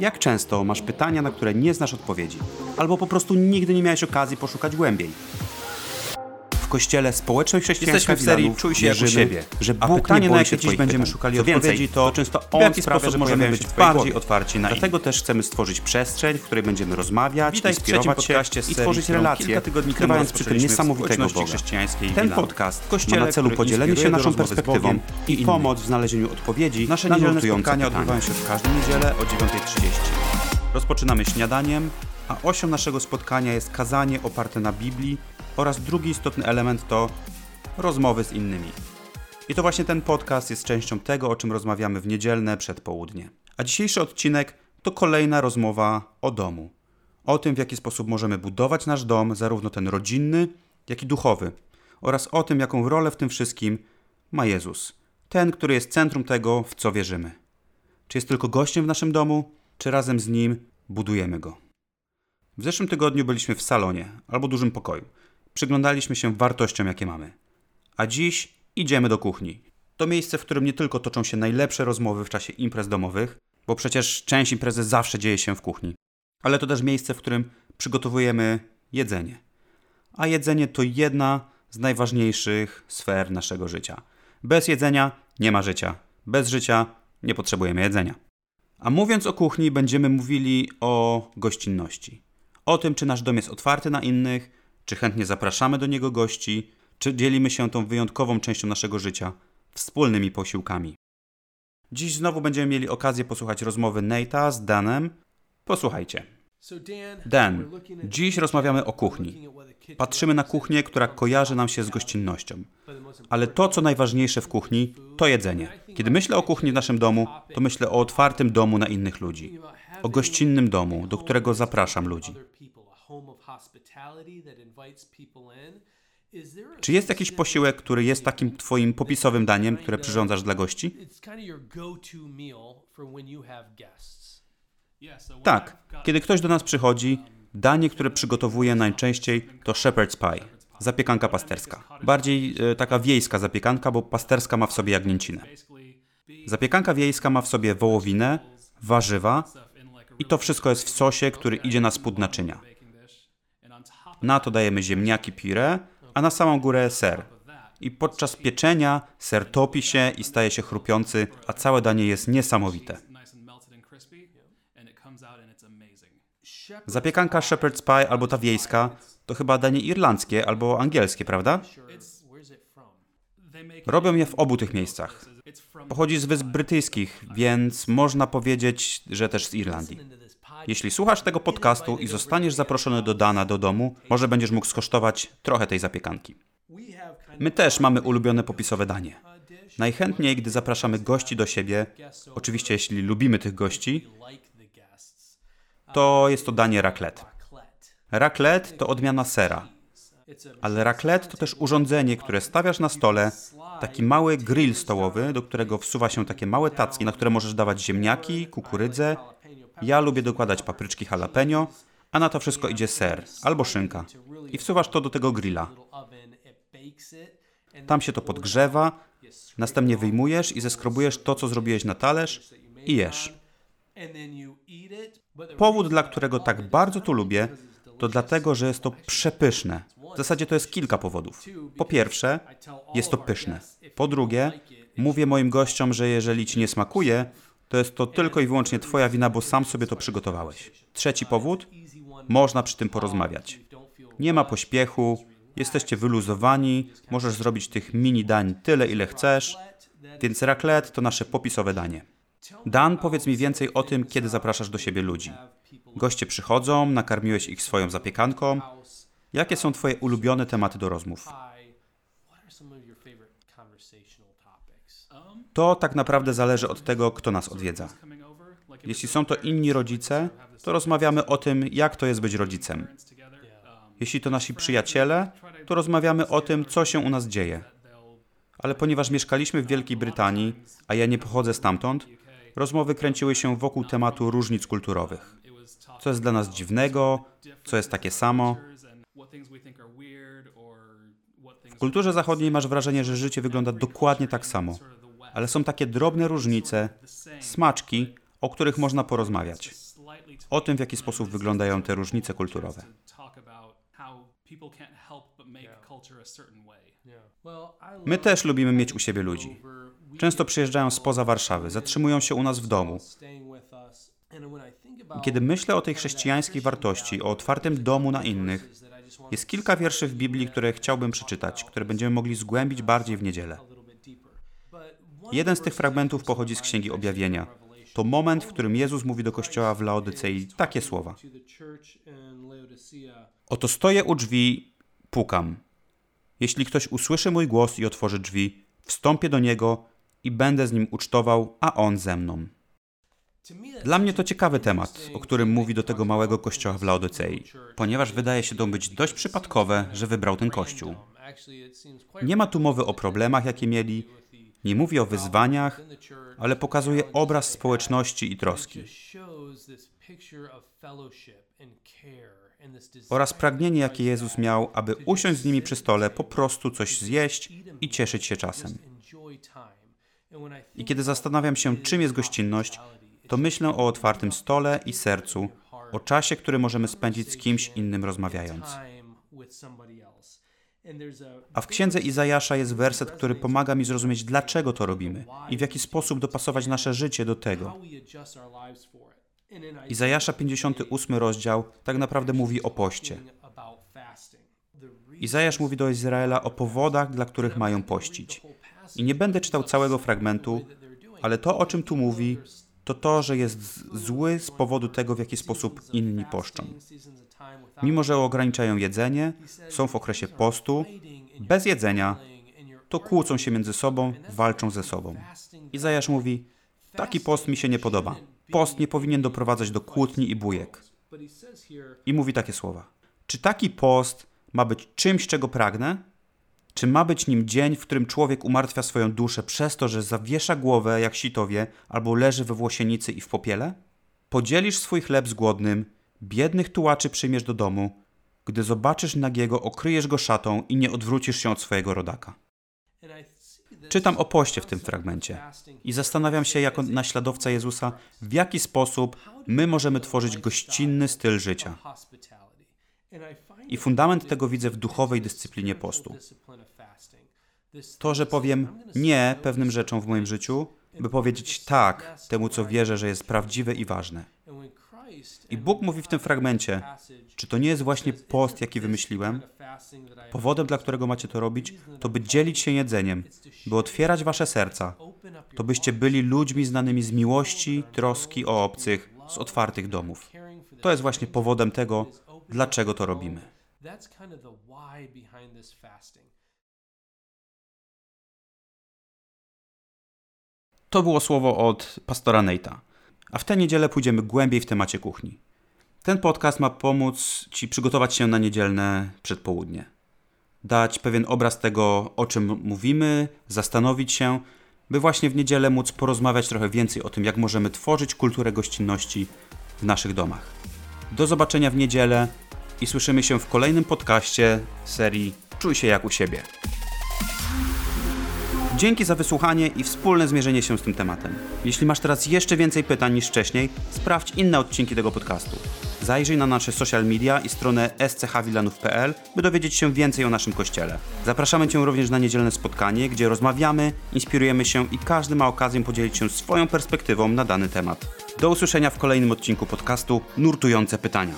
Jak często masz pytania, na które nie znasz odpowiedzi, albo po prostu nigdy nie miałeś okazji poszukać głębiej? W kościele społeczność chrześcijańska Jesteśmy w serii Czuj się jak u wierzymy, siebie. że A Bóg pytanie, nie na jakie dziś będziemy pytań. szukali Co więcej, odpowiedzi, to często w On jaki sprawia, sposób że możemy być bardziej otwarci na Dlatego też chcemy stworzyć przestrzeń, w której będziemy rozmawiać, Witaj w inspirować się i tworzyć relacje, odkrywając przy tym w niesamowitego Boga. chrześcijańskiej Ten podcast W kościele, ma na celu podzielenie się naszą perspektywą i pomoc w znalezieniu odpowiedzi Nasze na niedzielne spotkania odbywają się w każdą niedzielę o 9.30. Rozpoczynamy śniadaniem, a osią naszego spotkania jest kazanie oparte na Biblii oraz drugi istotny element to rozmowy z innymi. I to właśnie ten podcast jest częścią tego, o czym rozmawiamy w niedzielne przedpołudnie. A dzisiejszy odcinek to kolejna rozmowa o domu. O tym, w jaki sposób możemy budować nasz dom, zarówno ten rodzinny, jak i duchowy. Oraz o tym, jaką rolę w tym wszystkim ma Jezus. Ten, który jest centrum tego, w co wierzymy. Czy jest tylko gościem w naszym domu, czy razem z nim budujemy go. W zeszłym tygodniu byliśmy w salonie albo dużym pokoju. Przyglądaliśmy się wartościom, jakie mamy. A dziś idziemy do kuchni. To miejsce, w którym nie tylko toczą się najlepsze rozmowy w czasie imprez domowych, bo przecież część imprezy zawsze dzieje się w kuchni, ale to też miejsce, w którym przygotowujemy jedzenie. A jedzenie to jedna z najważniejszych sfer naszego życia. Bez jedzenia nie ma życia. Bez życia nie potrzebujemy jedzenia. A mówiąc o kuchni, będziemy mówili o gościnności. O tym, czy nasz dom jest otwarty na innych, czy chętnie zapraszamy do niego gości, czy dzielimy się tą wyjątkową częścią naszego życia wspólnymi posiłkami. Dziś znowu będziemy mieli okazję posłuchać rozmowy Nate'a z Danem. Posłuchajcie. Dan, dziś rozmawiamy o kuchni. Patrzymy na kuchnię, która kojarzy nam się z gościnnością. Ale to, co najważniejsze w kuchni, to jedzenie. Kiedy myślę o kuchni w naszym domu, to myślę o otwartym domu na innych ludzi. O gościnnym domu, do którego zapraszam ludzi. Czy jest jakiś posiłek, który jest takim twoim popisowym daniem, które przyrządzasz dla gości? Tak. Kiedy ktoś do nas przychodzi, danie, które przygotowuje najczęściej to shepherd's pie, zapiekanka pasterska. Bardziej e, taka wiejska zapiekanka, bo pasterska ma w sobie jagnięcinę. Zapiekanka wiejska ma w sobie wołowinę, warzywa i to wszystko jest w sosie, który idzie na spód naczynia. Na to dajemy ziemniaki pire, a na samą górę ser. I podczas pieczenia ser topi się i staje się chrupiący, a całe danie jest niesamowite. Zapiekanka shepherd's pie albo ta wiejska to chyba danie irlandzkie albo angielskie, prawda? Robią je w obu tych miejscach. Pochodzi z Wysp Brytyjskich, więc można powiedzieć, że też z Irlandii. Jeśli słuchasz tego podcastu i zostaniesz zaproszony do Dana do domu, może będziesz mógł skosztować trochę tej zapiekanki. My też mamy ulubione popisowe danie. Najchętniej, gdy zapraszamy gości do siebie, oczywiście jeśli lubimy tych gości, to jest to danie raclette. Raclette to odmiana sera. Ale raclette to też urządzenie, które stawiasz na stole, taki mały grill stołowy, do którego wsuwa się takie małe tacki, na które możesz dawać ziemniaki, kukurydzę. Ja lubię dokładać papryczki jalapeno, a na to wszystko idzie ser albo szynka. I wsuwasz to do tego grilla. Tam się to podgrzewa, następnie wyjmujesz i zeskrobujesz to, co zrobiłeś na talerz i jesz. Powód, dla którego tak bardzo to lubię, to dlatego, że jest to przepyszne. W zasadzie to jest kilka powodów. Po pierwsze, jest to pyszne. Po drugie, mówię moim gościom, że jeżeli ci nie smakuje, to jest to tylko i wyłącznie twoja wina, bo sam sobie to przygotowałeś. Trzeci powód, można przy tym porozmawiać. Nie ma pośpiechu, jesteście wyluzowani, możesz zrobić tych mini dań tyle, ile chcesz, więc raclette to nasze popisowe danie. Dan, powiedz mi więcej o tym, kiedy zapraszasz do siebie ludzi. Goście przychodzą, nakarmiłeś ich swoją zapiekanką. Jakie są twoje ulubione tematy do rozmów? To tak naprawdę zależy od tego, kto nas odwiedza. Jeśli są to inni rodzice, to rozmawiamy o tym, jak to jest być rodzicem. Jeśli to nasi przyjaciele, to rozmawiamy o tym, co się u nas dzieje. Ale ponieważ mieszkaliśmy w Wielkiej Brytanii, a ja nie pochodzę stamtąd, rozmowy kręciły się wokół tematu różnic kulturowych. Co jest dla nas dziwnego, co jest takie samo. W kulturze zachodniej masz wrażenie, że życie wygląda dokładnie tak samo, ale są takie drobne różnice, smaczki, o których można porozmawiać. o tym, w jaki sposób wyglądają te różnice kulturowe. My też lubimy mieć u siebie ludzi. Często przyjeżdżają spoza Warszawy, zatrzymują się u nas w domu. Kiedy myślę o tej chrześcijańskiej wartości, o otwartym domu na innych, jest kilka wierszy w Biblii, które chciałbym przeczytać, które będziemy mogli zgłębić bardziej w niedzielę. Jeden z tych fragmentów pochodzi z Księgi Objawienia. To moment, w którym Jezus mówi do kościoła w Laodycei takie słowa. Oto stoję u drzwi, pukam. Jeśli ktoś usłyszy mój głos i otworzy drzwi, wstąpię do niego i będę z nim ucztował, a on ze mną. Dla mnie to ciekawy temat, o którym mówi do tego małego kościoła w Laodycei, ponieważ wydaje się to być dość przypadkowe, że wybrał ten kościół. Nie ma tu mowy o problemach, jakie mieli, nie mówi o wyzwaniach, ale pokazuje obraz społeczności i troski. Oraz pragnienie, jakie Jezus miał, aby usiąść z nimi przy stole, po prostu coś zjeść i cieszyć się czasem. I kiedy zastanawiam się, czym jest gościnność, to myślę o otwartym stole i sercu, o czasie, który możemy spędzić z kimś innym rozmawiając. A w księdze Izajasza jest werset, który pomaga mi zrozumieć, dlaczego to robimy i w jaki sposób dopasować nasze życie do tego. Izajasza 58 rozdział tak naprawdę mówi o poście. Izajasz mówi do Izraela o powodach, dla których mają pościć. I nie będę czytał całego fragmentu, ale to, o czym tu mówi, to to, że jest zły z powodu tego, w jaki sposób inni poszczą. Mimo, że ograniczają jedzenie, są w okresie postu, bez jedzenia, to kłócą się między sobą, walczą ze sobą. Izajasz mówi, taki post mi się nie podoba. Post nie powinien doprowadzać do kłótni i bujek. I mówi takie słowa. Czy taki post ma być czymś, czego pragnę? Czy ma być nim dzień, w którym człowiek umartwia swoją duszę przez to, że zawiesza głowę jak sitowie albo leży we włosienicy i w popiele? Podzielisz swój chleb z głodnym, biednych tułaczy przyjmiesz do domu, gdy zobaczysz nagiego, okryjesz go szatą i nie odwrócisz się od swojego rodaka. Czytam o poście w tym fragmencie i zastanawiam się, jako naśladowca Jezusa, w jaki sposób my możemy tworzyć gościnny styl życia. I fundament tego widzę w duchowej dyscyplinie postu. To, że powiem nie pewnym rzeczom w moim życiu, by powiedzieć tak temu, co wierzę, że jest prawdziwe i ważne. I Bóg mówi w tym fragmencie, czy to nie jest właśnie post, jaki wymyśliłem? Powodem, dla którego macie to robić, to by dzielić się jedzeniem, by otwierać wasze serca, to byście byli ludźmi znanymi z miłości, troski o obcych, z otwartych domów. To jest właśnie powodem tego, dlaczego to robimy. To było słowo od pastora Neita. A w tę niedzielę pójdziemy głębiej w temacie kuchni. Ten podcast ma pomóc Ci przygotować się na niedzielne przedpołudnie. Dać pewien obraz tego, o czym mówimy, zastanowić się, by właśnie w niedzielę móc porozmawiać trochę więcej o tym, jak możemy tworzyć kulturę gościnności w naszych domach. Do zobaczenia w niedzielę i słyszymy się w kolejnym podcaście serii Czuj się jak u siebie. Dzięki za wysłuchanie i wspólne zmierzenie się z tym tematem. Jeśli masz teraz jeszcze więcej pytań niż wcześniej, sprawdź inne odcinki tego podcastu. Zajrzyj na nasze social media i stronę schwilanów.pl, by dowiedzieć się więcej o naszym kościele. Zapraszamy Cię również na niedzielne spotkanie, gdzie rozmawiamy, inspirujemy się i każdy ma okazję podzielić się swoją perspektywą na dany temat. Do usłyszenia w kolejnym odcinku podcastu Nurtujące Pytania.